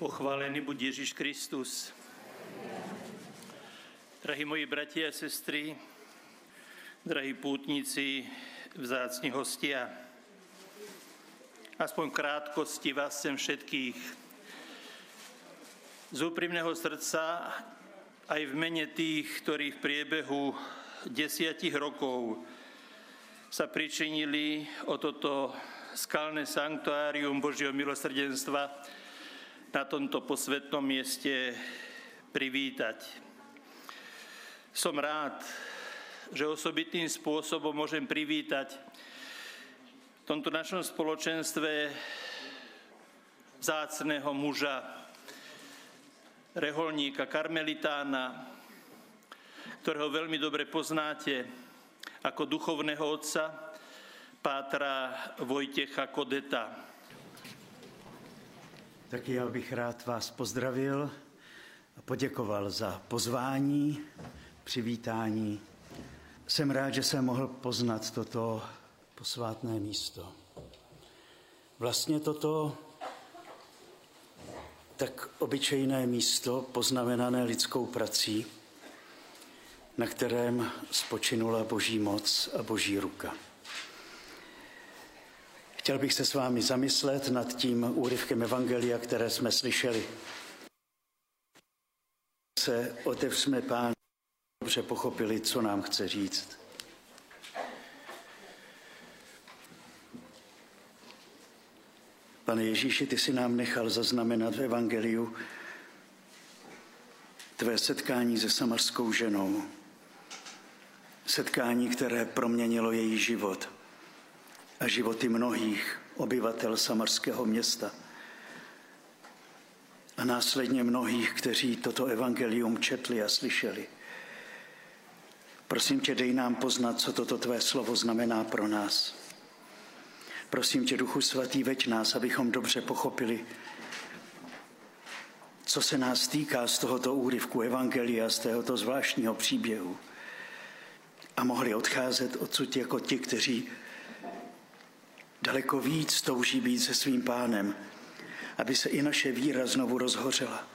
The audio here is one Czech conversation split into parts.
Pochválený buď Ježíš Kristus. Drahí moji bratia a sestry, drahí pútnici, vzácni hostia, aspoň krátkosti vás chcem všetkých z úprimného srdca aj v mene tých, ktorí v priebehu desiatich rokov sa pričinili o toto skalné sanktuárium Božieho milosrdenstva na tomto posvetnom mieste privítať. Som rád, že osobitným spôsobom môžem privítať v tomto našom spoločenstve vzácného muža, reholníka, karmelitána, ktorého veľmi dobre poznáte ako duchovného otca, pátra Vojtecha Kodeta. Taky já bych rád vás pozdravil a poděkoval za pozvání přivítání. Jsem rád, že jsem mohl poznat toto posvátné místo. Vlastně toto tak obyčejné místo, poznamenané lidskou prací, na kterém spočinula boží moc a boží ruka. Chtěl bych se s vámi zamyslet nad tím úryvkem Evangelia, které jsme slyšeli. Se otevřme Pán dobře pochopili, co nám chce říct. Pane Ježíši, ty si nám nechal zaznamenat v Evangeliu tvé setkání se samarskou ženou. Setkání, které proměnilo její život a životy mnohých obyvatel samarského města. A následně mnohých, kteří toto evangelium četli a slyšeli. Prosím tě, dej nám poznat, co toto tvé slovo znamená pro nás. Prosím tě, Duchu Svatý, veď nás, abychom dobře pochopili, co se nás týká z tohoto úryvku Evangelia, z tohoto zvláštního příběhu. A mohli odcházet odsud jako ti, kteří daleko víc touží být se svým pánem, aby se i naše víra znovu rozhořela.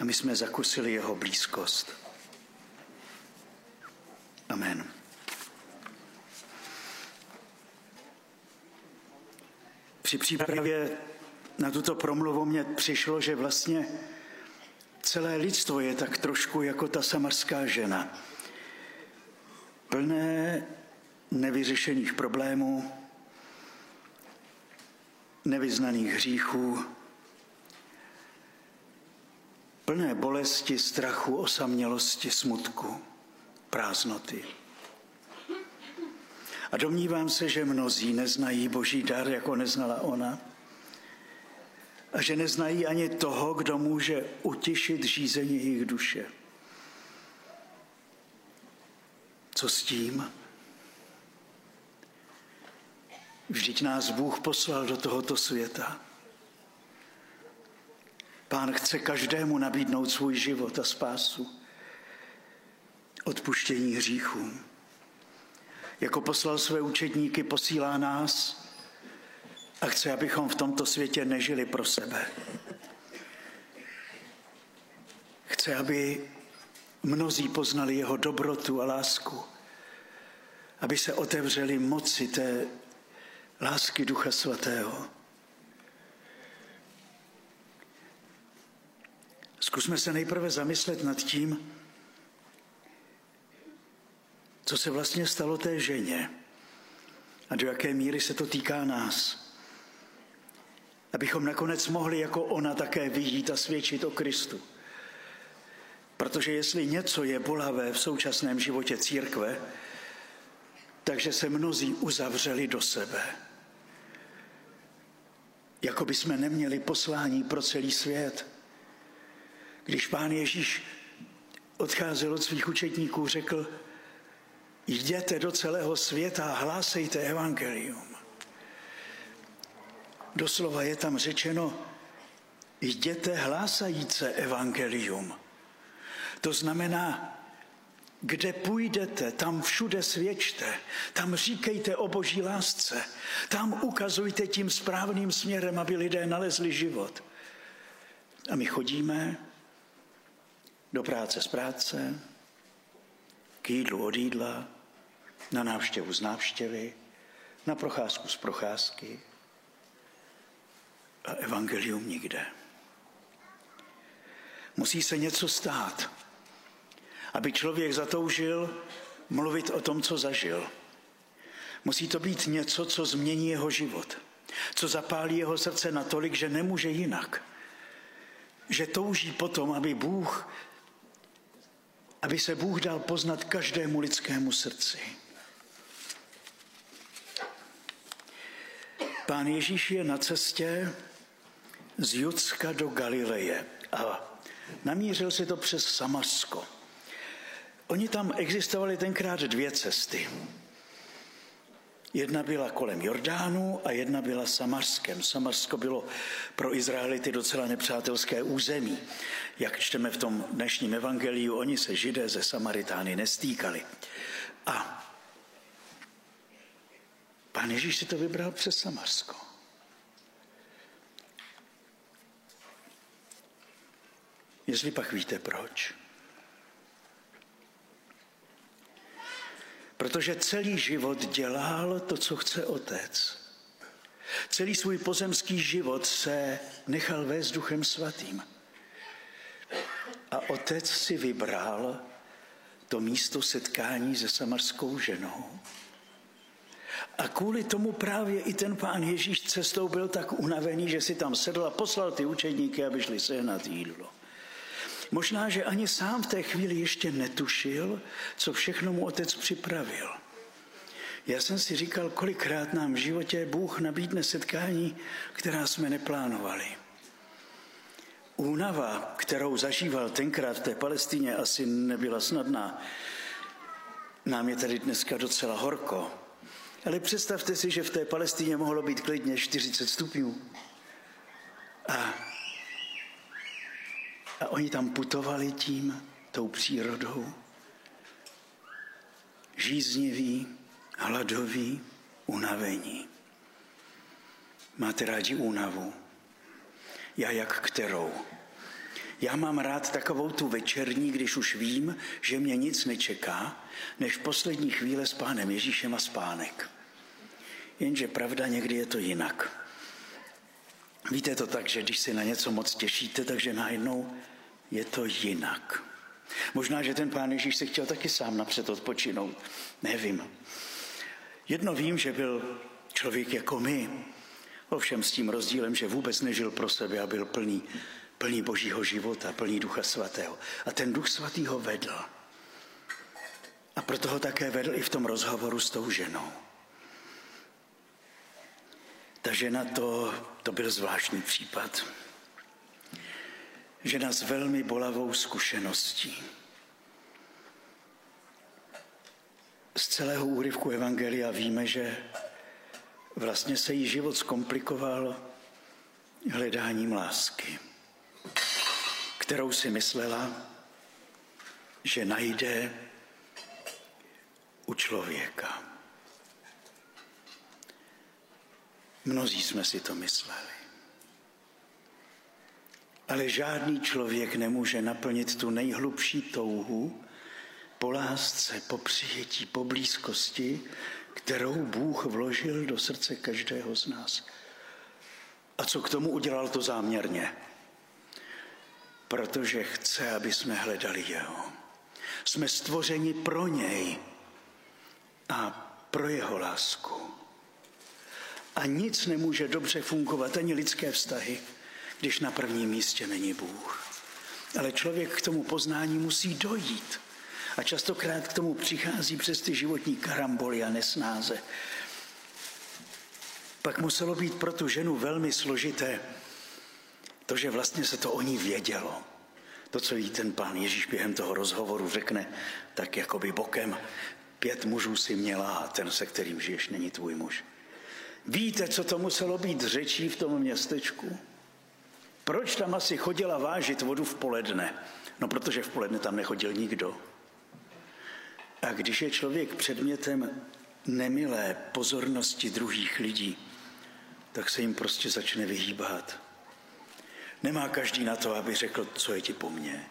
A my jsme zakusili jeho blízkost. Amen. Při přípravě na tuto promluvu mě přišlo, že vlastně celé lidstvo je tak trošku jako ta samarská žena. Plné nevyřešených problémů, nevyznaných hříchů, plné bolesti, strachu, osamělosti, smutku prázdnoty. A domnívám se, že mnozí neznají boží dar, jako neznala ona. A že neznají ani toho, kdo může utišit řízení jejich duše. Co s tím? Vždyť nás Bůh poslal do tohoto světa. Pán chce každému nabídnout svůj život a spásu odpuštění hříchů. Jako poslal své učedníky, posílá nás a chce, abychom v tomto světě nežili pro sebe. Chce, aby mnozí poznali jeho dobrotu a lásku, aby se otevřeli moci té lásky Ducha Svatého. Zkusme se nejprve zamyslet nad tím, co se vlastně stalo té ženě a do jaké míry se to týká nás. Abychom nakonec mohli jako ona také vidět a svědčit o Kristu. Protože jestli něco je bolavé v současném životě církve, takže se mnozí uzavřeli do sebe. Jako by jsme neměli poslání pro celý svět. Když pán Ježíš odcházel od svých učetníků, řekl, Jděte do celého světa a hlásejte evangelium. Doslova je tam řečeno, jděte hlásajíce evangelium. To znamená, kde půjdete, tam všude svědčte, tam říkejte o boží lásce, tam ukazujte tím správným směrem, aby lidé nalezli život. A my chodíme do práce z práce, k jídlu od jídla, na návštěvu z návštěvy, na procházku z procházky a evangelium nikde. Musí se něco stát, aby člověk zatoužil mluvit o tom, co zažil. Musí to být něco, co změní jeho život, co zapálí jeho srdce natolik, že nemůže jinak. Že touží potom, aby Bůh, aby se Bůh dal poznat každému lidskému srdci. Pán Ježíš je na cestě z Judska do Galileje a namířil si to přes Samasko. Oni tam existovaly tenkrát dvě cesty. Jedna byla kolem Jordánu a jedna byla Samarskem. Samarsko bylo pro Izraelity docela nepřátelské území. Jak čteme v tom dnešním evangeliu, oni se židé ze Samaritány nestýkali. A pán Ježíš si to vybral přes Samarsko. Jestli pak víte proč. Protože celý život dělal to, co chce otec. Celý svůj pozemský život se nechal vést duchem svatým. A otec si vybral to místo setkání se samarskou ženou. A kvůli tomu právě i ten pán Ježíš cestou byl tak unavený, že si tam sedl a poslal ty učedníky, aby šli sehnat jídlo. Možná, že ani sám v té chvíli ještě netušil, co všechno mu otec připravil. Já jsem si říkal, kolikrát nám v životě Bůh nabídne setkání, která jsme neplánovali. Únava, kterou zažíval tenkrát v té Palestině, asi nebyla snadná. Nám je tady dneska docela horko. Ale představte si, že v té Palestině mohlo být klidně 40 stupňů. A a oni tam putovali tím, tou přírodou. Žízniví, hladoví, unavení. Máte rádi únavu? Já jak kterou? Já mám rád takovou tu večerní, když už vím, že mě nic nečeká, než poslední chvíle s pánem Ježíšem a spánek. Jenže pravda někdy je to jinak. Víte to tak, že když se na něco moc těšíte, takže najednou je to jinak. Možná, že ten pán Ježíš se chtěl taky sám napřed odpočinout. Nevím. Jedno vím, že byl člověk jako my, ovšem s tím rozdílem, že vůbec nežil pro sebe a byl plný, plný božího života, plný ducha svatého. A ten duch svatý ho vedl. A proto ho také vedl i v tom rozhovoru s tou ženou. Ta žena to, to byl zvláštní případ žena s velmi bolavou zkušeností. Z celého úryvku Evangelia víme, že vlastně se jí život zkomplikoval hledáním lásky, kterou si myslela, že najde u člověka. Mnozí jsme si to mysleli. Ale žádný člověk nemůže naplnit tu nejhlubší touhu po lásce, po přijetí, po blízkosti, kterou Bůh vložil do srdce každého z nás. A co k tomu udělal to záměrně? Protože chce, aby jsme hledali Jeho. Jsme stvořeni pro něj a pro jeho lásku. A nic nemůže dobře fungovat, ani lidské vztahy, když na prvním místě není Bůh. Ale člověk k tomu poznání musí dojít. A častokrát k tomu přichází přes ty životní karamboly a nesnáze. Pak muselo být pro tu ženu velmi složité to, že vlastně se to o ní vědělo. To, co jí ten pán Ježíš během toho rozhovoru řekne, tak jakoby bokem, pět mužů si měla a ten, se kterým žiješ, není tvůj muž. Víte, co to muselo být řečí v tom městečku? Proč tam asi chodila vážit vodu v poledne? No, protože v poledne tam nechodil nikdo. A když je člověk předmětem nemilé pozornosti druhých lidí, tak se jim prostě začne vyhýbat. Nemá každý na to, aby řekl, co je ti po mně.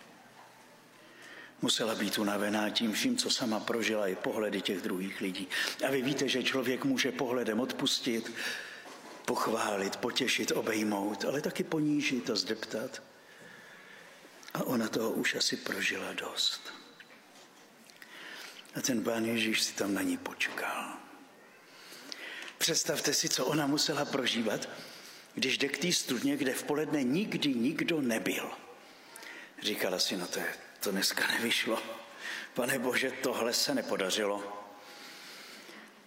Musela být unavená tím vším, co sama prožila, i pohledy těch druhých lidí. A vy víte, že člověk může pohledem odpustit, pochválit, potěšit, obejmout, ale taky ponížit a zdeptat. A ona toho už asi prožila dost. A ten pán Ježíš si tam na ní počkal. Představte si, co ona musela prožívat, když jde k té studně, kde v poledne nikdy nikdo nebyl. Říkala si, no to, je, to dneska nevyšlo. Pane Bože, tohle se nepodařilo.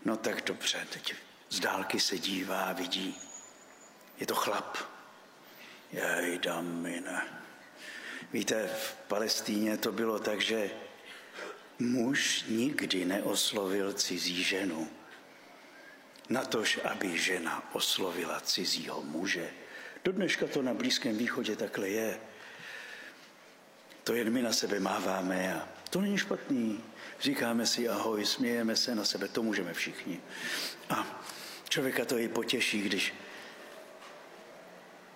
No tak dobře, teď z dálky se dívá vidí. Je to chlap. Jej, damine. Víte, v Palestíně to bylo tak, že muž nikdy neoslovil cizí ženu. Natož, aby žena oslovila cizího muže. Do dneška to na Blízkém východě takhle je. To jen my na sebe máváme a to není špatný. Říkáme si ahoj, smějeme se na sebe, to můžeme všichni. A člověka to i potěší, když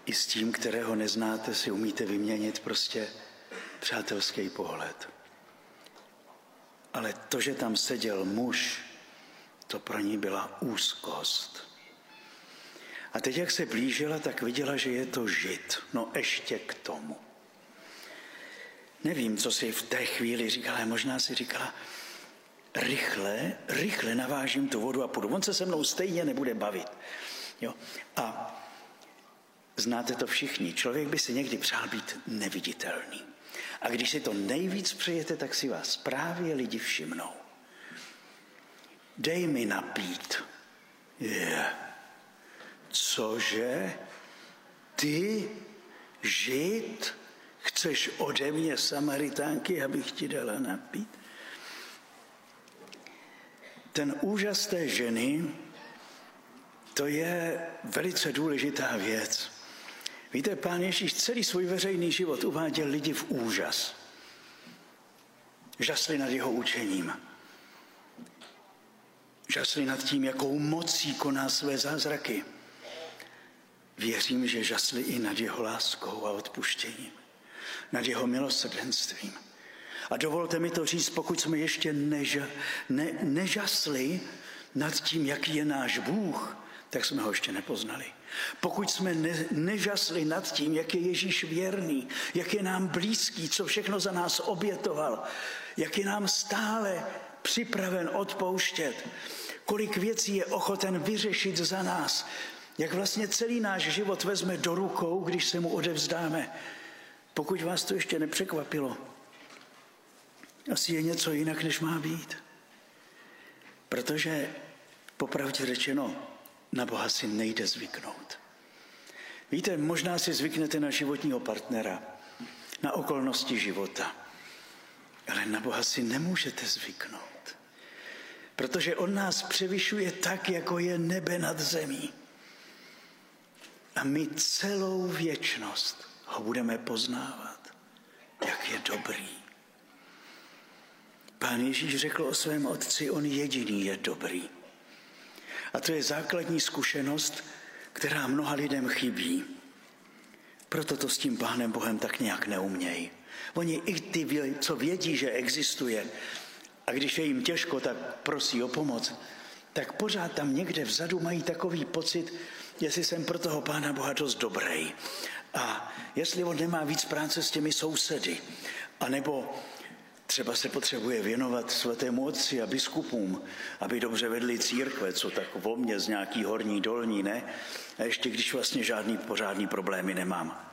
i s tím, kterého neznáte, si umíte vyměnit prostě přátelský pohled. Ale to, že tam seděl muž, to pro ní byla úzkost. A teď, jak se blížila, tak viděla, že je to žid. No ještě k tomu. Nevím, co si v té chvíli říkala, možná si říkala, rychle, rychle navážím tu vodu a půjdu. On se se mnou stejně nebude bavit. Jo? A Znáte to všichni. Člověk by si někdy přál být neviditelný. A když si to nejvíc přejete, tak si vás právě lidi všimnou. Dej mi napít. Je. Cože? Ty, žít, chceš ode mě Samaritánky, abych ti dala napít? Ten úžas té ženy, to je velice důležitá věc. Víte, pán Ježíš celý svůj veřejný život uváděl lidi v úžas. Žasli nad jeho učením. Žasli nad tím, jakou mocí koná své zázraky. Věřím, že žasli i nad jeho láskou a odpuštěním. Nad jeho milosrdenstvím. A dovolte mi to říct, pokud jsme ještě neža, ne, nežasli nad tím, jaký je náš Bůh, tak jsme ho ještě nepoznali. Pokud jsme ne, nežasli nad tím, jak je Ježíš věrný, jak je nám blízký, co všechno za nás obětoval, jak je nám stále připraven odpouštět, kolik věcí je ochoten vyřešit za nás, jak vlastně celý náš život vezme do rukou, když se mu odevzdáme. Pokud vás to ještě nepřekvapilo, asi je něco jinak, než má být. Protože popravdě řečeno, na Boha si nejde zvyknout. Víte, možná si zvyknete na životního partnera, na okolnosti života, ale na Boha si nemůžete zvyknout. Protože On nás převyšuje tak, jako je nebe nad zemí. A my celou věčnost ho budeme poznávat, jak je dobrý. Pán Ježíš řekl o svém otci, on jediný je dobrý. A to je základní zkušenost, která mnoha lidem chybí. Proto to s tím Pánem Bohem tak nějak neumějí. Oni i ty, co vědí, že existuje, a když je jim těžko, tak prosí o pomoc, tak pořád tam někde vzadu mají takový pocit, jestli jsem pro toho Pána Boha dost dobrý. A jestli on nemá víc práce s těmi sousedy, anebo Třeba se potřebuje věnovat svatému otci a biskupům, aby dobře vedli církve, co tak o mě z nějaký horní, dolní, ne? A ještě když vlastně žádný pořádný problémy nemám.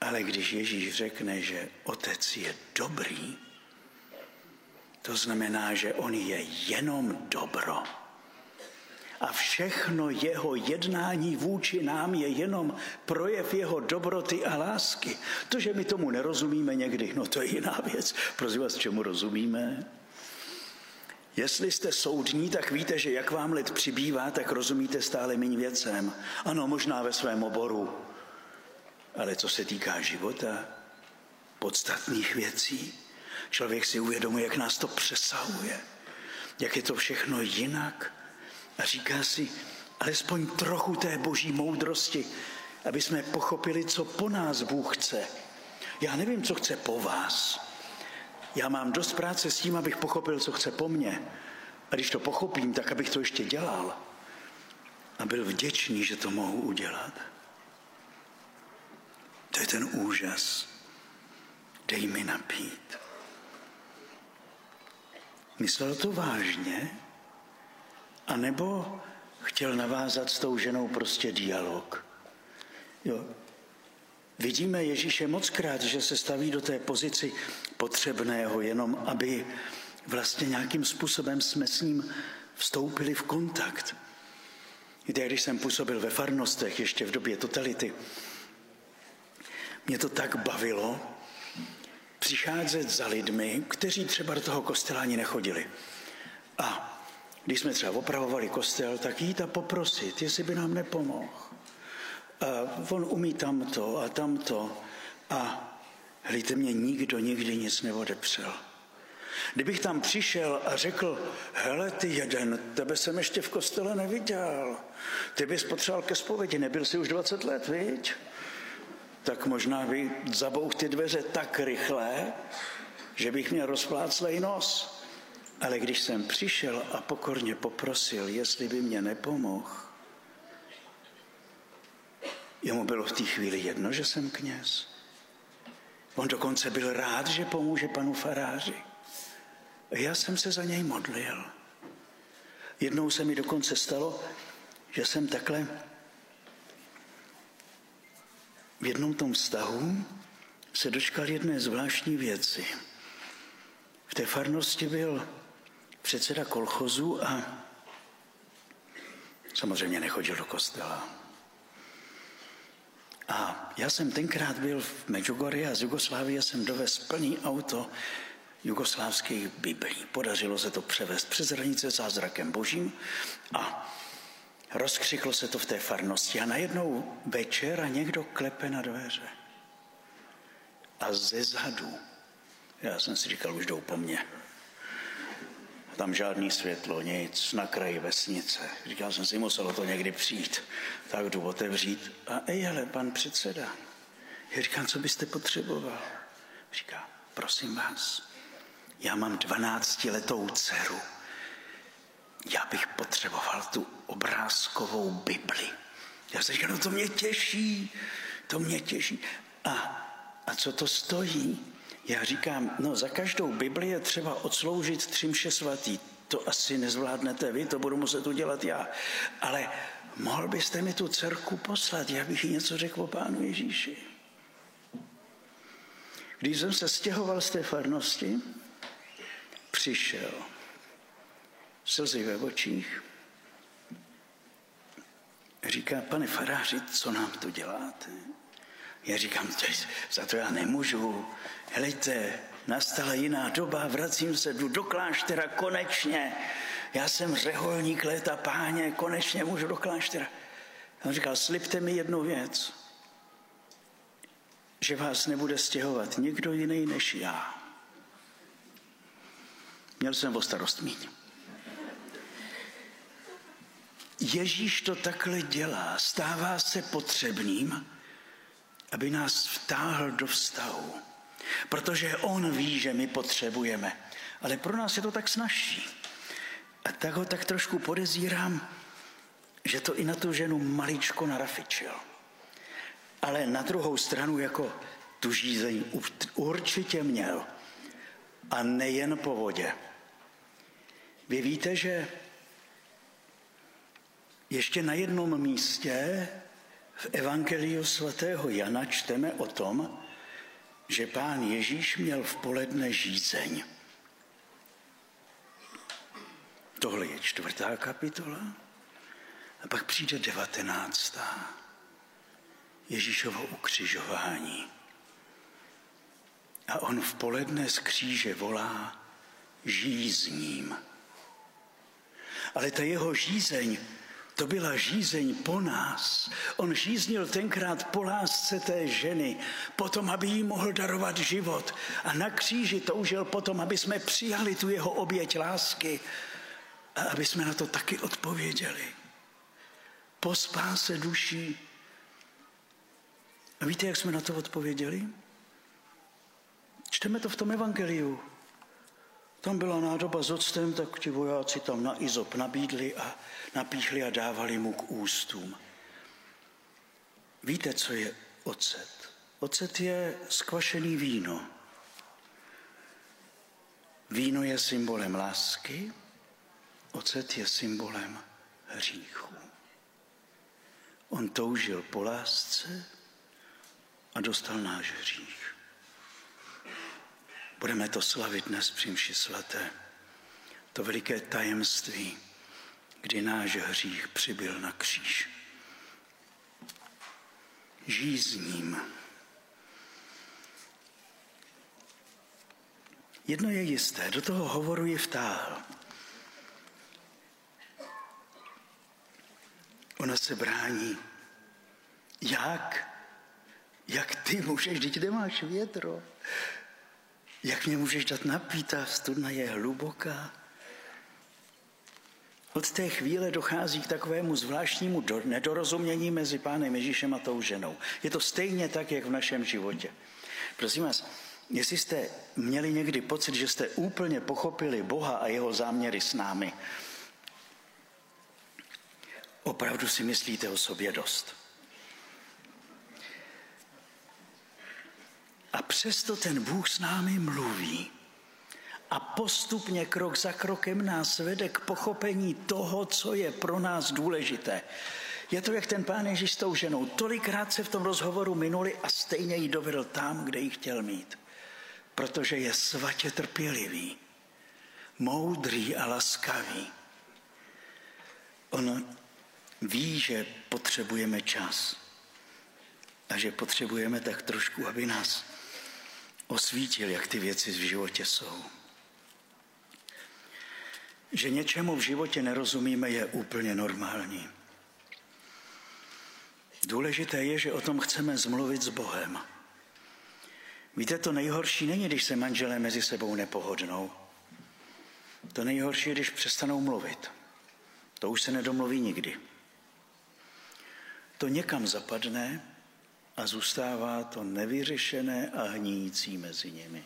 Ale když Ježíš řekne, že otec je dobrý, to znamená, že on je jenom dobro a všechno jeho jednání vůči nám je jenom projev jeho dobroty a lásky. To, že my tomu nerozumíme někdy, no to je jiná věc. Prosím vás, čemu rozumíme? Jestli jste soudní, tak víte, že jak vám let přibývá, tak rozumíte stále méně věcem. Ano, možná ve svém oboru. Ale co se týká života, podstatných věcí, člověk si uvědomuje, jak nás to přesahuje, jak je to všechno jinak, a říká si, alespoň trochu té boží moudrosti aby jsme pochopili, co po nás Bůh chce. Já nevím, co chce po vás. Já mám dost práce s tím, abych pochopil, co chce po mně. A když to pochopím, tak abych to ještě dělal. A byl vděčný, že to mohu udělat. To je ten úžas. Dej mi napít. Myslel to vážně? A nebo chtěl navázat s tou ženou prostě dialog? Jo. Vidíme Ježíše mockrát, že se staví do té pozici potřebného, jenom aby vlastně nějakým způsobem jsme s ním vstoupili v kontakt. Víte, když jsem působil ve farnostech ještě v době totality, mě to tak bavilo přicházet za lidmi, kteří třeba do toho kostela ani nechodili. A když jsme třeba opravovali kostel, tak jít a poprosit, jestli by nám nepomohl. A on umí tamto a tamto. A hlíte mě, nikdo nikdy nic neodepřel. Kdybych tam přišel a řekl, hele ty jeden, tebe jsem ještě v kostele neviděl, ty bys potřeboval ke zpovědi, nebyl jsi už 20 let, viď? Tak možná by zabouch ty dveře tak rychle, že bych měl rozpláclej nos. Ale když jsem přišel a pokorně poprosil, jestli by mě nepomohl, jemu bylo v té chvíli jedno, že jsem kněz. On dokonce byl rád, že pomůže panu faráři. Já jsem se za něj modlil. Jednou se mi dokonce stalo, že jsem takhle v jednom tom vztahu se dočkal jedné zvláštní věci. V té farnosti byl předseda kolchozu a samozřejmě nechodil do kostela. A já jsem tenkrát byl v Medjugorje a z Jugoslávie jsem dovez plný auto jugoslávských biblí. Podařilo se to převést přes hranice zázrakem božím a rozkřiklo se to v té farnosti. A najednou večer a někdo klepe na dveře. A ze zadu, já jsem si říkal, už jdou po mně. Tam žádný světlo, nic, na kraji vesnice. Říkal jsem si, muselo to někdy přijít. Tak jdu otevřít. A ej, ale pan předseda. Já říkám, co byste potřeboval? Říká, prosím vás, já mám 12-letou dceru. Já bych potřeboval tu obrázkovou Bibli. Já se říkám, no to mě těší, to mě těší. A, a co to stojí? Já říkám, no za každou Bibli je třeba odsloužit tři mše svatý. To asi nezvládnete vy, to budu muset udělat já. Ale mohl byste mi tu dcerku poslat, já bych jí něco řekl o pánu Ježíši. Když jsem se stěhoval z té farnosti, přišel slzy ve očích, říká, pane faráři, co nám tu děláte? Já říkám, za to já nemůžu. Helejte, nastala jiná doba, vracím se, jdu do kláštera konečně. Já jsem řeholník léta páně, konečně můžu do kláštera. On říkal, slibte mi jednu věc, že vás nebude stěhovat nikdo jiný než já. Měl jsem o starost míň. Ježíš to takhle dělá, stává se potřebným, aby nás vtáhl do vztahu. Protože on ví, že my potřebujeme. Ale pro nás je to tak snažší. A tak ho tak trošku podezírám, že to i na tu ženu maličko narafičil. Ale na druhou stranu jako tu žízeň určitě měl. A nejen po vodě. Vy víte, že ještě na jednom místě v Evangeliu svatého Jana čteme o tom, že pán Ježíš měl v poledne žízeň. Tohle je čtvrtá kapitola. A pak přijde devatenáctá. Ježíšovo ukřižování. A on v poledne z kříže volá žízním. Ale ta jeho žízeň to byla žízeň po nás. On žíznil tenkrát po lásce té ženy, potom, aby jí mohl darovat život. A na kříži toužil potom, aby jsme přijali tu jeho oběť lásky a aby jsme na to taky odpověděli. Po spáse duší A víte, jak jsme na to odpověděli? Čteme to v tom evangeliu. Tam byla nádoba s octem, tak ti vojáci tam na izop nabídli a napíchli a dávali mu k ústům. Víte, co je ocet? Ocet je skvašený víno. Víno je symbolem lásky, ocet je symbolem hříchu. On toužil po lásce a dostal náš hřích. Budeme to slavit dnes při mši svaté. To veliké tajemství, kdy náš hřích přibyl na kříž. Žízním. Jedno je jisté, do toho hovoru je vtáhl. Ona se brání. Jak? Jak ty můžeš, teď nemáš větro. Jak mě můžeš dát napít, ta studna je hluboká. Od té chvíle dochází k takovému zvláštnímu nedorozumění mezi pánem Ježíšem a tou ženou. Je to stejně tak, jak v našem životě. Prosím vás, jestli jste měli někdy pocit, že jste úplně pochopili Boha a jeho záměry s námi, opravdu si myslíte o sobě dost. A přesto ten Bůh s námi mluví. A postupně krok za krokem nás vede k pochopení toho, co je pro nás důležité. Je to jak ten pán Ježíš s tou ženou. Tolikrát se v tom rozhovoru minuli a stejně ji dovedl tam, kde ji chtěl mít. Protože je svatě trpělivý, moudrý a laskavý. On ví, že potřebujeme čas a že potřebujeme tak trošku, aby nás osvítil, jak ty věci v životě jsou. Že něčemu v životě nerozumíme, je úplně normální. Důležité je, že o tom chceme zmluvit s Bohem. Víte, to nejhorší není, když se manželé mezi sebou nepohodnou. To nejhorší je, když přestanou mluvit. To už se nedomluví nikdy. To někam zapadne a zůstává to nevyřešené a hníjící mezi nimi.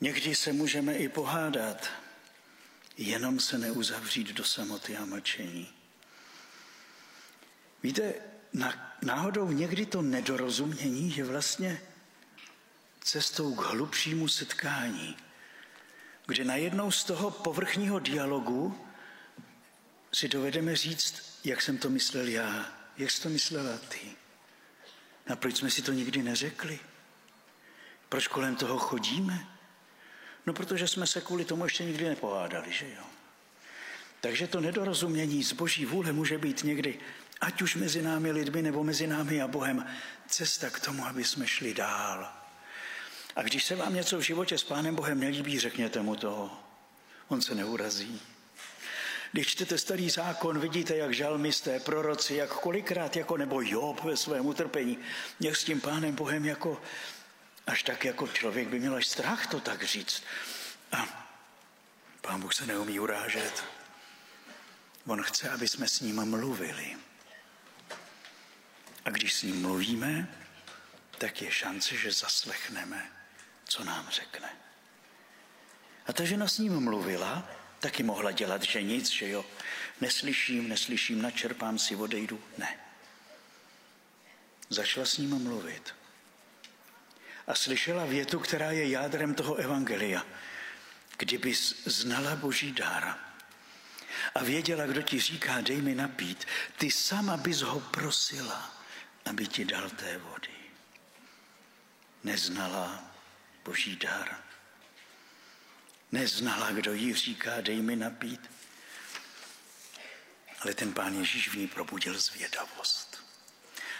Někdy se můžeme i pohádat, jenom se neuzavřít do samoty a mlčení. Víte, náhodou někdy to nedorozumění je vlastně cestou k hlubšímu setkání, kde najednou z toho povrchního dialogu si dovedeme říct, jak jsem to myslel já, jak jsi to myslela ty. A proč jsme si to nikdy neřekli? Proč kolem toho chodíme? No, protože jsme se kvůli tomu ještě nikdy nepohádali, že jo? Takže to nedorozumění z boží vůle může být někdy, ať už mezi námi lidmi nebo mezi námi a Bohem, cesta k tomu, aby jsme šli dál. A když se vám něco v životě s Pánem Bohem nelíbí, řekněte mu to. On se neurazí. Když čtete starý zákon, vidíte, jak žalmisté, proroci, jak kolikrát, jako nebo Job ve svém utrpení, jak s tím pánem Bohem jako, až tak jako člověk by měl až strach to tak říct. A pán Bůh se neumí urážet. On chce, aby jsme s ním mluvili. A když s ním mluvíme, tak je šance, že zaslechneme, co nám řekne. A ta žena s ním mluvila Taky mohla dělat, že nic, že jo. Neslyším, neslyším, načerpám si, odejdu. Ne. Začala s ním mluvit. A slyšela větu, která je jádrem toho evangelia. Kdyby znala boží dár a věděla, kdo ti říká, dej mi napít, ty sama bys ho prosila, aby ti dal té vody. Neznala boží dar Neznala, kdo jí říká, dej mi napít. Ale ten pán Ježíš v ní probudil zvědavost.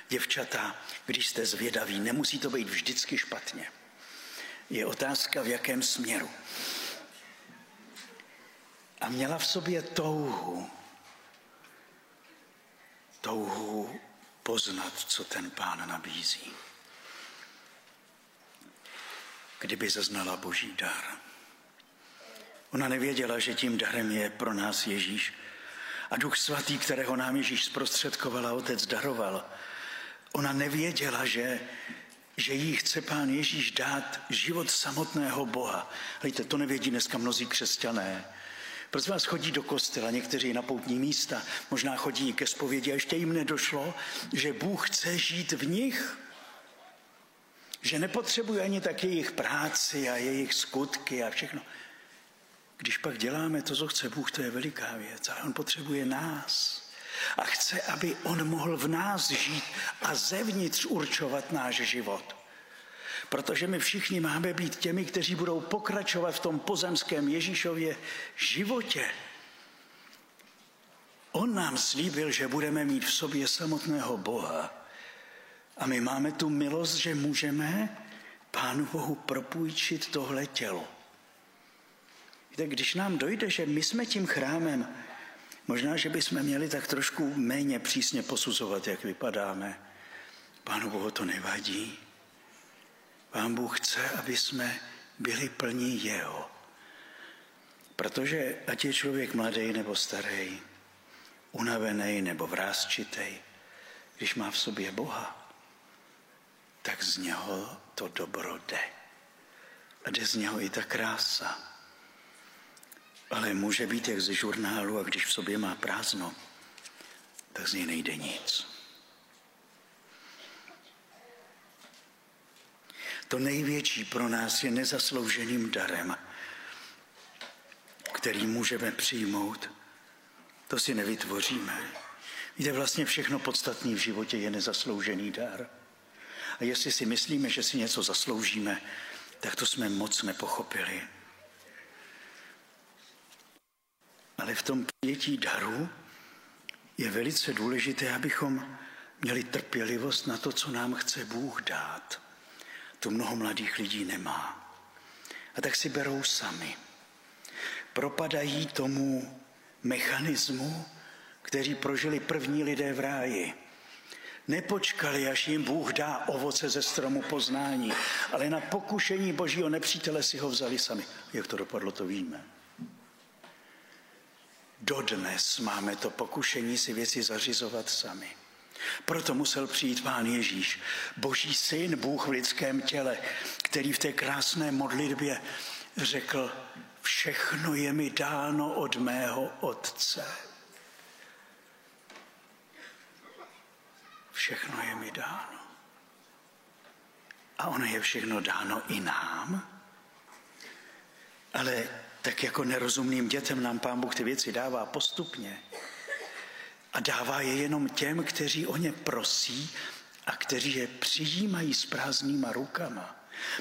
Děvčata, když jste zvědaví, nemusí to být vždycky špatně. Je otázka, v jakém směru. A měla v sobě touhu, touhu poznat, co ten pán nabízí. Kdyby zaznala boží dar. Ona nevěděla, že tím darem je pro nás Ježíš. A Duch Svatý, kterého nám Ježíš zprostředkoval a Otec daroval, Ona nevěděla, že, že jí chce pán Ježíš dát život samotného Boha. Hejte, to nevědí dneska mnozí křesťané. Proč vás chodí do kostela, někteří na poutní místa, možná chodí ke zpovědi a ještě jim nedošlo, že Bůh chce žít v nich, že nepotřebuje ani tak jejich práci a jejich skutky a všechno. Když pak děláme to, co chce Bůh, to je veliká věc, ale On potřebuje nás. A chce, aby On mohl v nás žít a zevnitř určovat náš život. Protože my všichni máme být těmi, kteří budou pokračovat v tom pozemském Ježíšově životě. On nám slíbil, že budeme mít v sobě samotného Boha. A my máme tu milost, že můžeme Pánu Bohu propůjčit tohle tělo. Víte, když nám dojde, že my jsme tím chrámem, možná, že bychom měli tak trošku méně přísně posuzovat, jak vypadáme. Pánu Bohu to nevadí. Pán Bůh chce, aby jsme byli plní Jeho. Protože ať je člověk mladý nebo starý, unavený nebo vrázčitý, když má v sobě Boha, tak z něho to dobro jde. A jde z něho i ta krása. Ale může být jak ze žurnálu a když v sobě má prázdno, tak z něj nejde nic. To největší pro nás je nezaslouženým darem, který můžeme přijmout. To si nevytvoříme. Víte, vlastně všechno podstatné v životě je nezasloužený dar. A jestli si myslíme, že si něco zasloužíme, tak to jsme moc nepochopili. Ale v tom přijetí daru je velice důležité, abychom měli trpělivost na to, co nám chce Bůh dát. To mnoho mladých lidí nemá. A tak si berou sami. Propadají tomu mechanismu, který prožili první lidé v ráji. Nepočkali, až jim Bůh dá ovoce ze stromu poznání, ale na pokušení božího nepřítele si ho vzali sami. Jak to dopadlo, to víme. Dodnes máme to pokušení si věci zařizovat sami. Proto musel přijít Pán Ježíš, Boží syn, Bůh v lidském těle, který v té krásné modlitbě řekl, všechno je mi dáno od mého Otce. Všechno je mi dáno. A ono je všechno dáno i nám. Ale tak jako nerozumným dětem nám Pán Bůh ty věci dává postupně. A dává je jenom těm, kteří o ně prosí a kteří je přijímají s prázdnýma rukama.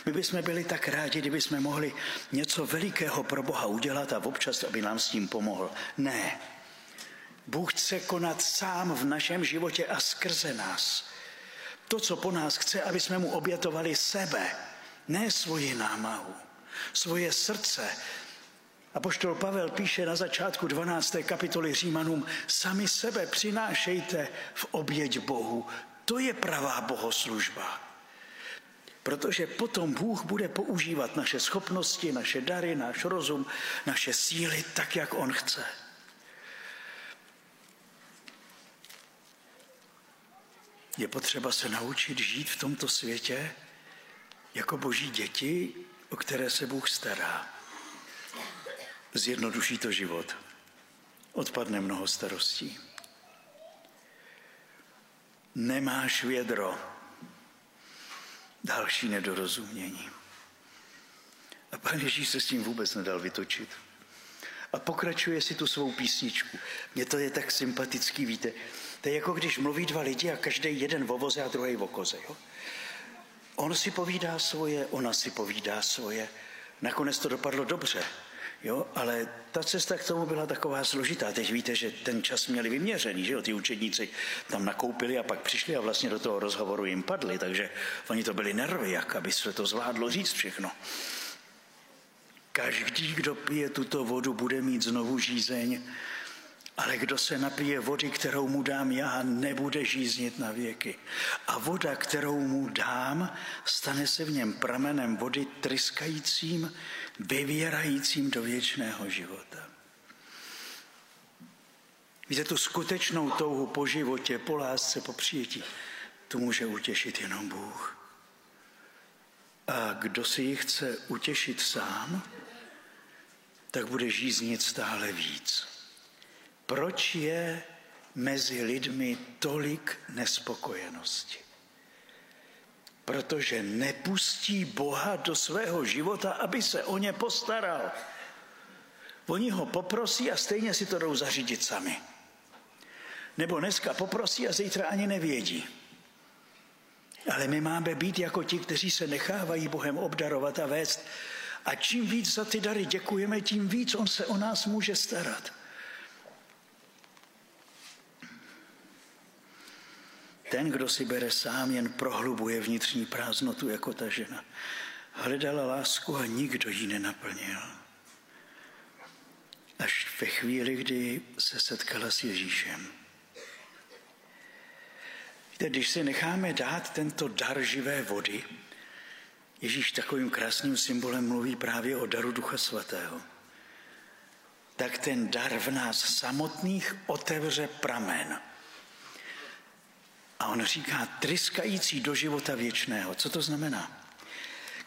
My bychom byli tak rádi, kdyby jsme mohli něco velikého pro Boha udělat a občas, aby nám s tím pomohl. Ne. Bůh chce konat sám v našem životě a skrze nás. To, co po nás chce, aby jsme mu obětovali sebe, ne svoji námahu, svoje srdce, a poštol Pavel píše na začátku 12. kapitoly Římanům, sami sebe přinášejte v oběť Bohu. To je pravá bohoslužba. Protože potom Bůh bude používat naše schopnosti, naše dary, náš rozum, naše síly tak, jak On chce. Je potřeba se naučit žít v tomto světě jako boží děti, o které se Bůh stará. Zjednoduší to život. Odpadne mnoho starostí. Nemáš vědro. Další nedorozumění. A pan Ježíš se s tím vůbec nedal vytočit. A pokračuje si tu svou písničku. Mně to je tak sympatický, víte. To je jako když mluví dva lidi a každý jeden v ovoze a druhý v okoze. Jo? On si povídá svoje, ona si povídá svoje. Nakonec to dopadlo dobře. Jo, ale ta cesta k tomu byla taková složitá. Teď víte, že ten čas měli vyměřený, že jo, ty učedníci tam nakoupili a pak přišli a vlastně do toho rozhovoru jim padli, takže oni to byli nervy, jak aby se to zvládlo říct všechno. Každý, kdo pije tuto vodu, bude mít znovu žízeň, ale kdo se napije vody, kterou mu dám já, nebude žíznit na věky. A voda, kterou mu dám, stane se v něm pramenem vody tryskajícím, vyvěrajícím do věčného života. Víte, tu skutečnou touhu po životě, po lásce, po přijetí, tu může utěšit jenom Bůh. A kdo si ji chce utěšit sám, tak bude žíznit stále víc. Proč je mezi lidmi tolik nespokojenosti? Protože nepustí Boha do svého života, aby se o ně postaral. Oni ho poprosí a stejně si to jdou zařídit sami. Nebo dneska poprosí a zítra ani nevědí. Ale my máme být jako ti, kteří se nechávají Bohem obdarovat a vést. A čím víc za ty dary děkujeme, tím víc On se o nás může starat. Ten, kdo si bere sám, jen prohlubuje vnitřní prázdnotu jako ta žena. Hledala lásku a nikdo ji nenaplnil. Až ve chvíli, kdy se setkala s Ježíšem. Víte, když si necháme dát tento dar živé vody, Ježíš takovým krásným symbolem mluví právě o daru Ducha Svatého, tak ten dar v nás samotných otevře pramen. A on říká, tryskající do života věčného. Co to znamená?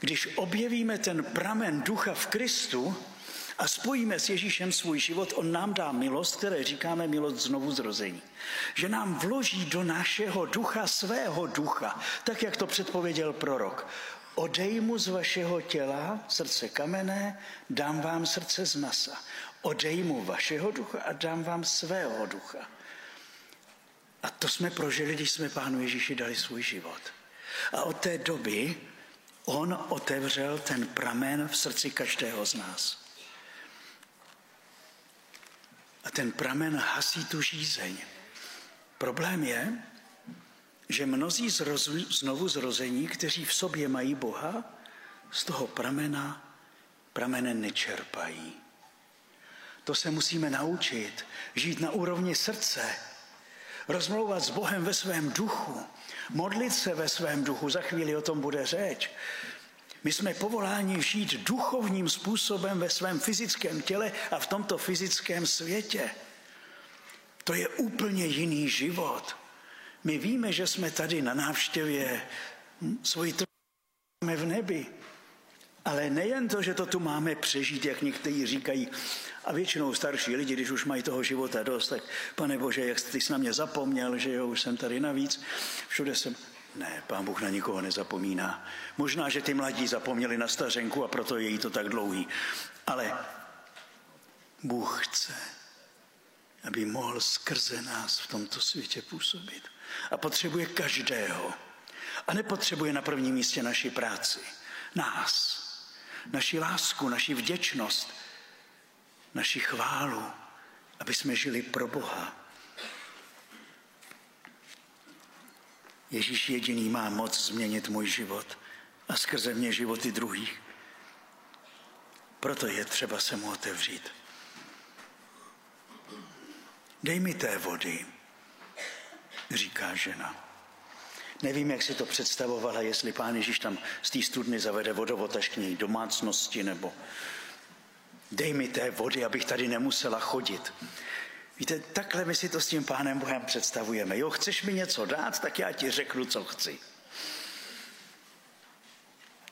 Když objevíme ten pramen ducha v Kristu, a spojíme s Ježíšem svůj život, on nám dá milost, které říkáme milost znovu zrození. Že nám vloží do našeho ducha svého ducha, tak jak to předpověděl prorok. Odej mu z vašeho těla srdce kamenné, dám vám srdce z masa. Odej mu vašeho ducha a dám vám svého ducha. A to jsme prožili, když jsme Pánu Ježíši dali svůj život. A od té doby on otevřel ten pramen v srdci každého z nás. A ten pramen hasí tu žízeň. Problém je, že mnozí znovu zrození, kteří v sobě mají Boha, z toho pramena pramene nečerpají. To se musíme naučit. Žít na úrovni srdce. Rozmlouvat s Bohem ve svém duchu. Modlit se ve svém duchu. Za chvíli o tom bude řeč. My jsme povoláni žít duchovním způsobem ve svém fyzickém těle a v tomto fyzickém světě. To je úplně jiný život. My víme, že jsme tady na návštěvě svoji máme v nebi. Ale nejen to, že to tu máme přežít, jak někteří říkají, a většinou starší lidi, když už mají toho života dost, tak pane Bože, jak ty jsi na mě zapomněl, že jo, už jsem tady navíc, všude jsem, ne, pán Bůh na nikoho nezapomíná. Možná, že ty mladí zapomněli na stařenku a proto je jí to tak dlouhý. Ale Bůh chce, aby mohl skrze nás v tomto světě působit. A potřebuje každého. A nepotřebuje na prvním místě naši práci. Nás. Naši lásku, naši vděčnost, naši chválu, aby jsme žili pro Boha. Ježíš jediný má moc změnit můj život a skrze mě životy druhých. Proto je třeba se mu otevřít. Dej mi té vody, říká žena. Nevím, jak si to představovala, jestli pán Ježíš tam z té studny zavede vodovod až k domácnosti, nebo dej mi té vody, abych tady nemusela chodit. Víte, takhle my si to s tím Pánem Bohem představujeme. Jo, chceš mi něco dát, tak já ti řeknu, co chci.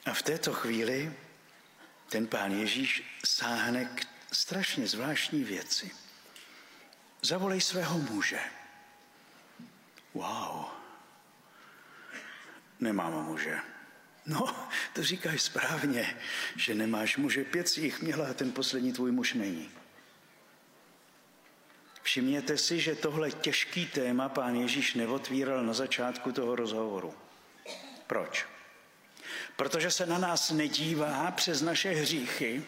A v této chvíli ten pán Ježíš sáhne k strašně zvláštní věci. Zavolej svého muže. Wow. Nemám muže. No, to říkáš správně, že nemáš muže. Pět jich měla a ten poslední tvůj muž není. Všimněte si, že tohle těžký téma pán Ježíš neotvíral na začátku toho rozhovoru. Proč? Protože se na nás nedívá přes naše hříchy,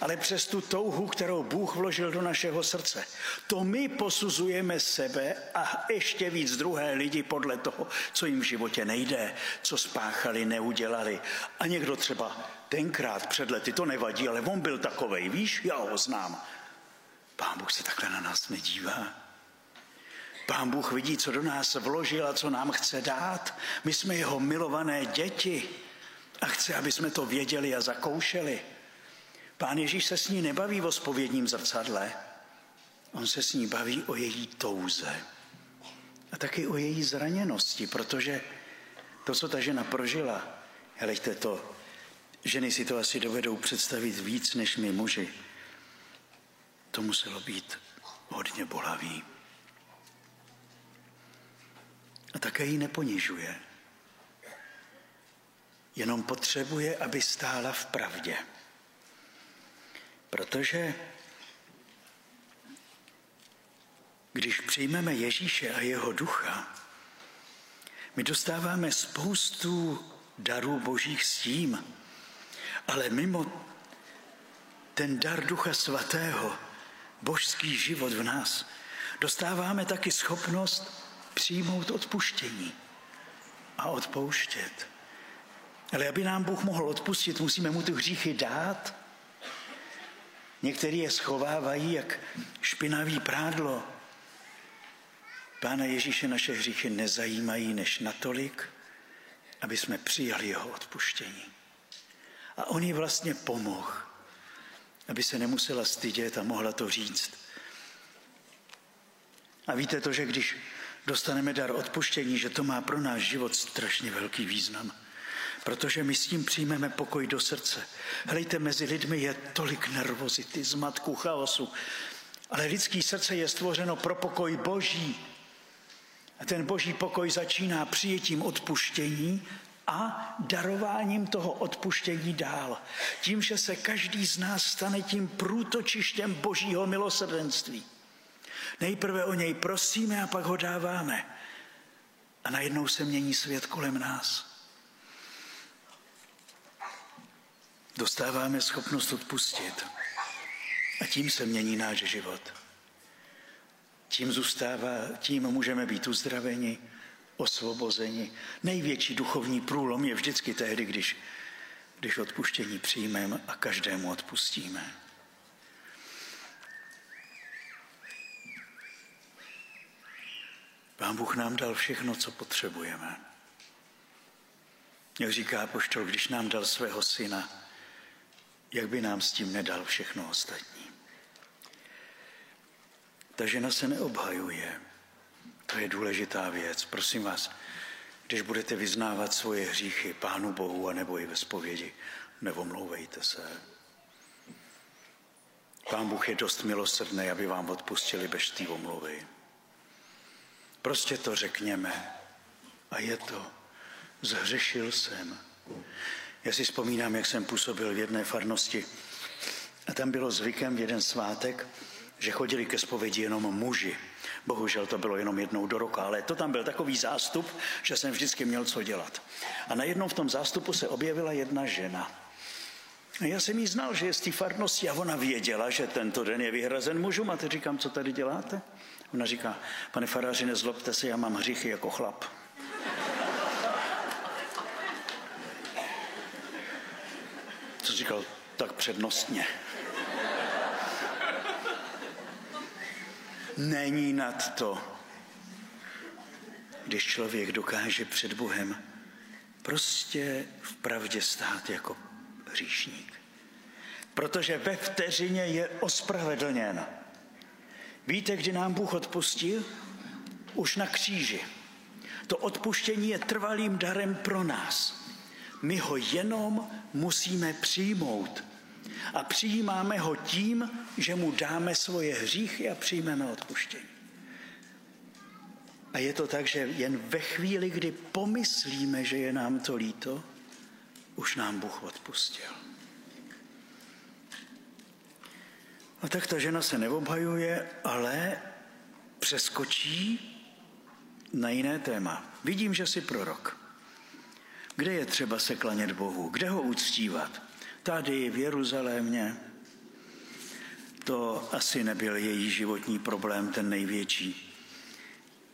ale přes tu touhu, kterou Bůh vložil do našeho srdce. To my posuzujeme sebe a ještě víc druhé lidi podle toho, co jim v životě nejde, co spáchali, neudělali. A někdo třeba tenkrát před lety, to nevadí, ale on byl takovej, víš, já ho znám. Pán Bůh se takhle na nás nedívá. Pán Bůh vidí, co do nás vložil a co nám chce dát. My jsme jeho milované děti a chce, aby jsme to věděli a zakoušeli. Pán Ježíš se s ní nebaví o spovědním zrcadle. On se s ní baví o její touze. a taky o její zraněnosti, protože to, co ta žena prožila, helejte to, ženy si to asi dovedou představit víc než my muži, to muselo být hodně bolavý. A také ji neponižuje. Jenom potřebuje, aby stála v pravdě. Protože když přijmeme Ježíše a jeho ducha, my dostáváme spoustu darů božích s tím, ale mimo ten dar ducha svatého, božský život v nás, dostáváme taky schopnost přijmout odpuštění a odpouštět. Ale aby nám Bůh mohl odpustit, musíme mu ty hříchy dát. Někteří je schovávají jak špinavý prádlo. Pána Ježíše naše hříchy nezajímají než natolik, aby jsme přijali jeho odpuštění. A on jí vlastně pomohl, aby se nemusela stydět a mohla to říct. A víte to, že když dostaneme dar odpuštění, že to má pro náš život strašně velký význam. Protože my s tím přijmeme pokoj do srdce. Hlejte, mezi lidmi je tolik nervozity, zmatku, chaosu. Ale lidský srdce je stvořeno pro pokoj boží. A ten boží pokoj začíná přijetím odpuštění a darováním toho odpuštění dál. Tím, že se každý z nás stane tím průtočištěm božího milosrdenství. Nejprve o něj prosíme a pak ho dáváme. A najednou se mění svět kolem nás. Dostáváme schopnost odpustit. A tím se mění náš život. Tím zůstává, tím můžeme být uzdraveni, osvobozeni. Největší duchovní průlom je vždycky tehdy, když, když odpuštění přijmeme a každému odpustíme. Pán Bůh nám dal všechno, co potřebujeme. Jak říká poštol, když nám dal svého syna, jak by nám s tím nedal všechno ostatní. Ta žena se neobhajuje. To je důležitá věc. Prosím vás, když budete vyznávat svoje hříchy Pánu Bohu a nebo i ve spovědi, nevomlouvejte se. Pán Bůh je dost milosrdný, aby vám odpustili bez té omluvy. Prostě to řekněme. A je to. Zhřešil jsem. Já si vzpomínám, jak jsem působil v jedné farnosti. A tam bylo zvykem v jeden svátek, že chodili ke zpovědi jenom muži. Bohužel to bylo jenom jednou do roka, ale to tam byl takový zástup, že jsem vždycky měl co dělat. A najednou v tom zástupu se objevila jedna žena. A já jsem jí znal, že je z té farnosti a ona věděla, že tento den je vyhrazen mužům. A teď říkám, co tady děláte? Ona říká, pane faráři, nezlobte se, já mám hříchy jako chlap. Co říkal, tak přednostně. Není nad to, když člověk dokáže před Bohem prostě v pravdě stát jako hříšník. Protože ve vteřině je ospravedlněn. Víte, kdy nám Bůh odpustil? Už na kříži. To odpuštění je trvalým darem pro nás. My ho jenom musíme přijmout. A přijímáme ho tím, že mu dáme svoje hříchy a přijmeme odpuštění. A je to tak, že jen ve chvíli, kdy pomyslíme, že je nám to líto, už nám Bůh odpustil. A tak ta žena se neobhajuje, ale přeskočí na jiné téma. Vidím, že jsi prorok. Kde je třeba se klanět Bohu? Kde ho uctívat? Tady v Jeruzalémě. To asi nebyl její životní problém, ten největší.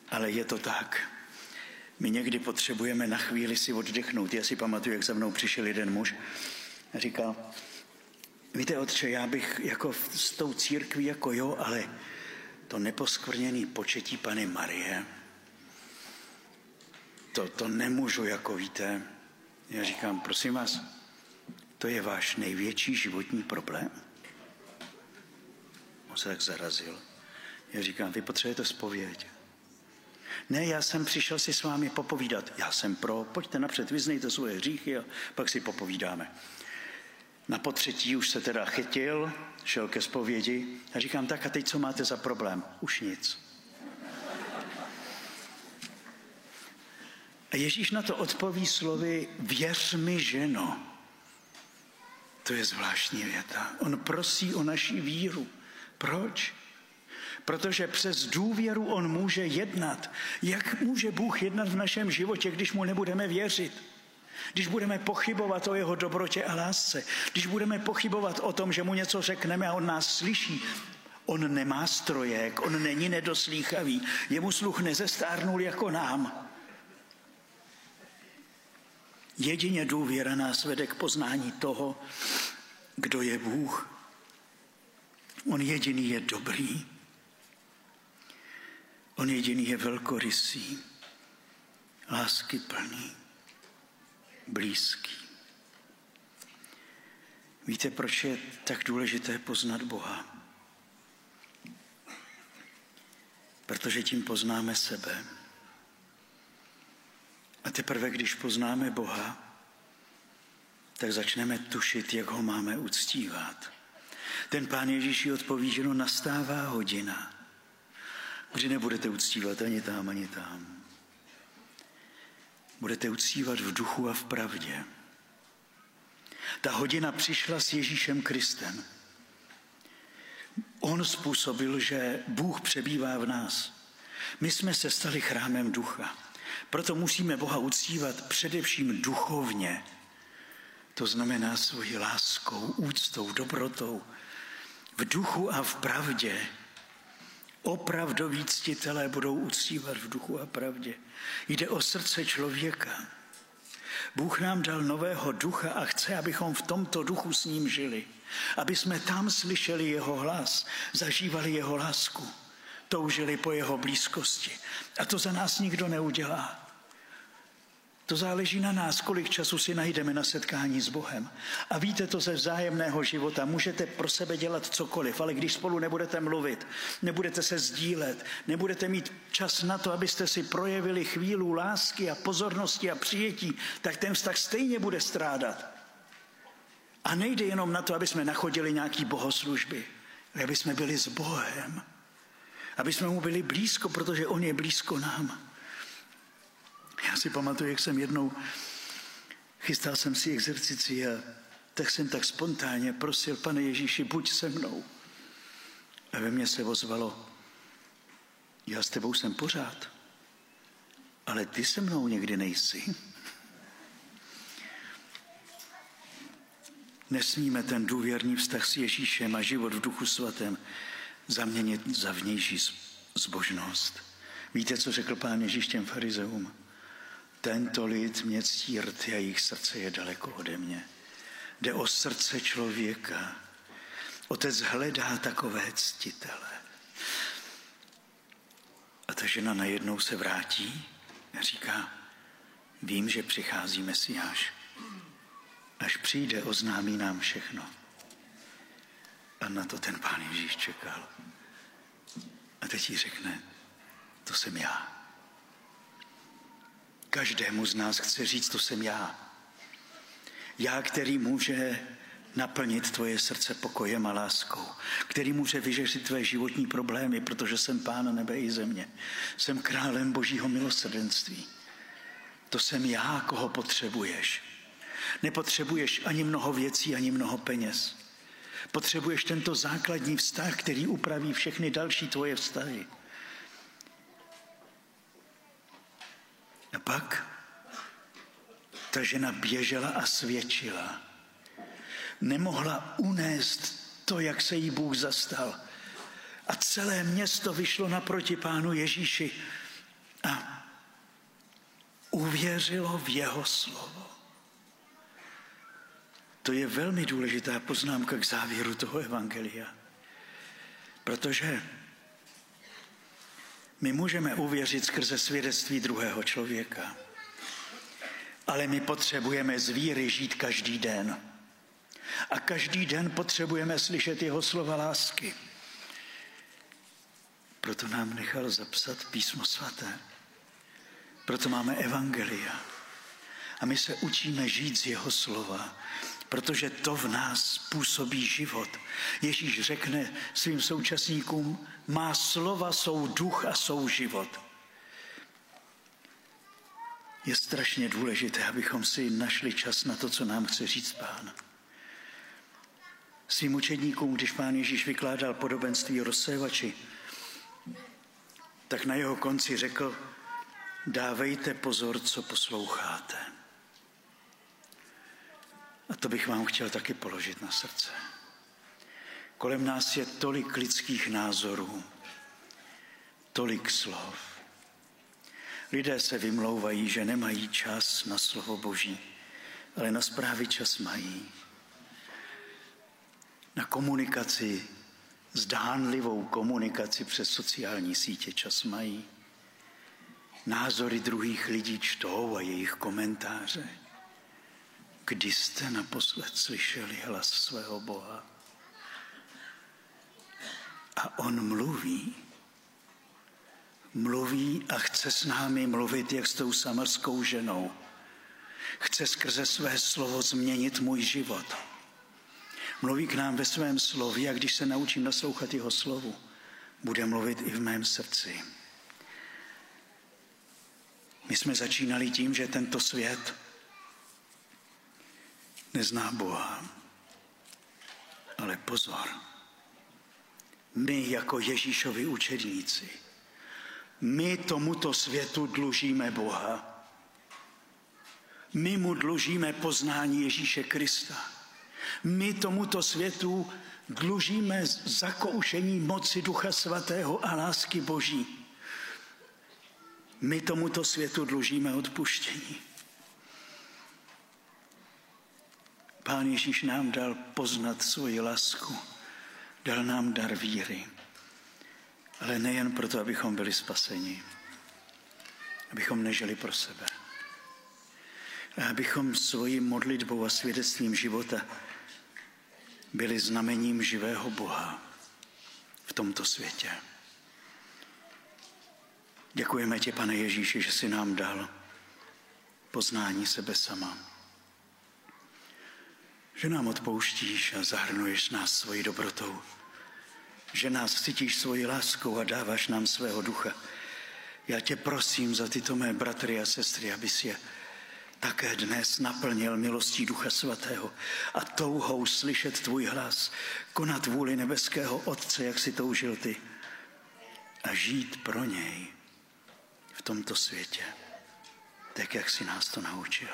Ale je to tak. My někdy potřebujeme na chvíli si oddechnout. Já si pamatuju, jak za mnou přišel jeden muž a říkal, Víte, otče, já bych jako s tou církví jako jo, ale to neposkvrněný početí Pany Marie, to, to nemůžu, jako víte. Já říkám, prosím vás, to je váš největší životní problém? On se tak zarazil. Já říkám, vy potřebujete spověď. Ne, já jsem přišel si s vámi popovídat. Já jsem pro, pojďte napřed, vyznejte svoje hříchy a pak si popovídáme. Na potřetí už se teda chytil, šel ke zpovědi a říkám, tak a teď co máte za problém? Už nic. A Ježíš na to odpoví slovy, věř mi, ženo. To je zvláštní věta. On prosí o naši víru. Proč? Protože přes důvěru on může jednat. Jak může Bůh jednat v našem životě, když mu nebudeme věřit? Když budeme pochybovat o jeho dobrotě a lásce, když budeme pochybovat o tom, že mu něco řekneme a on nás slyší, on nemá strojek, on není nedoslýchavý, jemu sluch nezestárnul jako nám. Jedině důvěra nás vede k poznání toho, kdo je Bůh. On jediný je dobrý. On jediný je velkorysý, lásky plný, blízký. Víte, proč je tak důležité poznat Boha? Protože tím poznáme sebe. A teprve, když poznáme Boha, tak začneme tušit, jak ho máme uctívat. Ten pán Ježíši odpoví, že no nastává hodina, kdy nebudete uctívat ani tam, ani tam. Budete uctívat v duchu a v pravdě. Ta hodina přišla s Ježíšem Kristem. On způsobil, že Bůh přebývá v nás. My jsme se stali chrámem ducha. Proto musíme Boha uctívat především duchovně. To znamená svojí láskou, úctou, dobrotou, v duchu a v pravdě. Opravdoví ctitelé budou uctívat v duchu a pravdě. Jde o srdce člověka. Bůh nám dal nového ducha a chce, abychom v tomto duchu s ním žili. Aby jsme tam slyšeli jeho hlas, zažívali jeho lásku, toužili po jeho blízkosti. A to za nás nikdo neudělá. To záleží na nás, kolik času si najdeme na setkání s Bohem. A víte to ze vzájemného života. Můžete pro sebe dělat cokoliv, ale když spolu nebudete mluvit, nebudete se sdílet, nebudete mít čas na to, abyste si projevili chvíli lásky a pozornosti a přijetí, tak ten vztah stejně bude strádat. A nejde jenom na to, aby jsme nachodili nějaký bohoslužby, aby jsme byli s Bohem. Aby jsme mu byli blízko, protože on je blízko nám. Já si pamatuju, jak jsem jednou chystal jsem si exercici a tak jsem tak spontánně prosil, pane Ježíši, buď se mnou. A ve mně se ozvalo, já s tebou jsem pořád, ale ty se mnou někdy nejsi. Nesmíme ten důvěrný vztah s Ježíšem a život v duchu svatém zaměnit za vnější zbožnost. Víte, co řekl pán Ježíš těm farizeům? Tento lid mě ctí rty a jejich srdce je daleko ode mě. Jde o srdce člověka. Otec hledá takové ctitele. A ta žena najednou se vrátí a říká, vím, že přichází Mesiáš. Až přijde, oznámí nám všechno. A na to ten pán Ježíš čekal. A teď jí řekne, to jsem já. Každému z nás chce říct, to jsem já. Já, který může naplnit tvoje srdce pokojem a láskou, který může vyřešit tvé životní problémy, protože jsem pán nebe i země. Jsem králem božího milosrdenství. To jsem já, koho potřebuješ. Nepotřebuješ ani mnoho věcí, ani mnoho peněz. Potřebuješ tento základní vztah, který upraví všechny další tvoje vztahy. A pak ta žena běžela a svědčila. Nemohla unést to, jak se jí Bůh zastal. A celé město vyšlo naproti pánu Ježíši a uvěřilo v jeho slovo. To je velmi důležitá poznámka k závěru toho evangelia. Protože my můžeme uvěřit skrze svědectví druhého člověka, ale my potřebujeme z víry žít každý den. A každý den potřebujeme slyšet jeho slova lásky. Proto nám nechal zapsat písmo svaté. Proto máme evangelia. A my se učíme žít z jeho slova, protože to v nás působí život. Ježíš řekne svým současníkům, má slova jsou duch a jsou život. Je strašně důležité, abychom si našli čas na to, co nám chce říct pán. Svým učedníkům, když pán Ježíš vykládal podobenství rozsévači, tak na jeho konci řekl, dávejte pozor, co posloucháte. A to bych vám chtěl taky položit na srdce. Kolem nás je tolik lidských názorů, tolik slov. Lidé se vymlouvají, že nemají čas na slovo Boží, ale na zprávy čas mají. Na komunikaci, zdánlivou komunikaci přes sociální sítě čas mají. Názory druhých lidí čtou a jejich komentáře. Kdy jste naposled slyšeli hlas svého Boha? A on mluví. Mluví a chce s námi mluvit, jak s tou samarskou ženou. Chce skrze své slovo změnit můj život. Mluví k nám ve svém slově a když se naučím naslouchat jeho slovu, bude mluvit i v mém srdci. My jsme začínali tím, že tento svět nezná Boha. Ale pozor, my jako Ježíšovi učedníci, my tomuto světu dlužíme Boha. My mu dlužíme poznání Ježíše Krista. My tomuto světu dlužíme zakoušení moci Ducha Svatého a lásky Boží. My tomuto světu dlužíme odpuštění. Pán Ježíš nám dal poznat svoji lásku, dal nám dar víry, ale nejen proto, abychom byli spaseni, abychom nežili pro sebe, ale abychom svojí modlitbou a svědectvím života byli znamením živého Boha v tomto světě. Děkujeme ti, pane Ježíši, že jsi nám dal poznání sebe sama že nám odpouštíš a zahrnuješ nás svojí dobrotou, že nás cítíš svojí láskou a dáváš nám svého ducha. Já tě prosím za tyto mé bratry a sestry, abys je také dnes naplnil milostí Ducha Svatého a touhou slyšet tvůj hlas, konat vůli nebeského Otce, jak si toužil ty, a žít pro něj v tomto světě, tak jak si nás to naučil.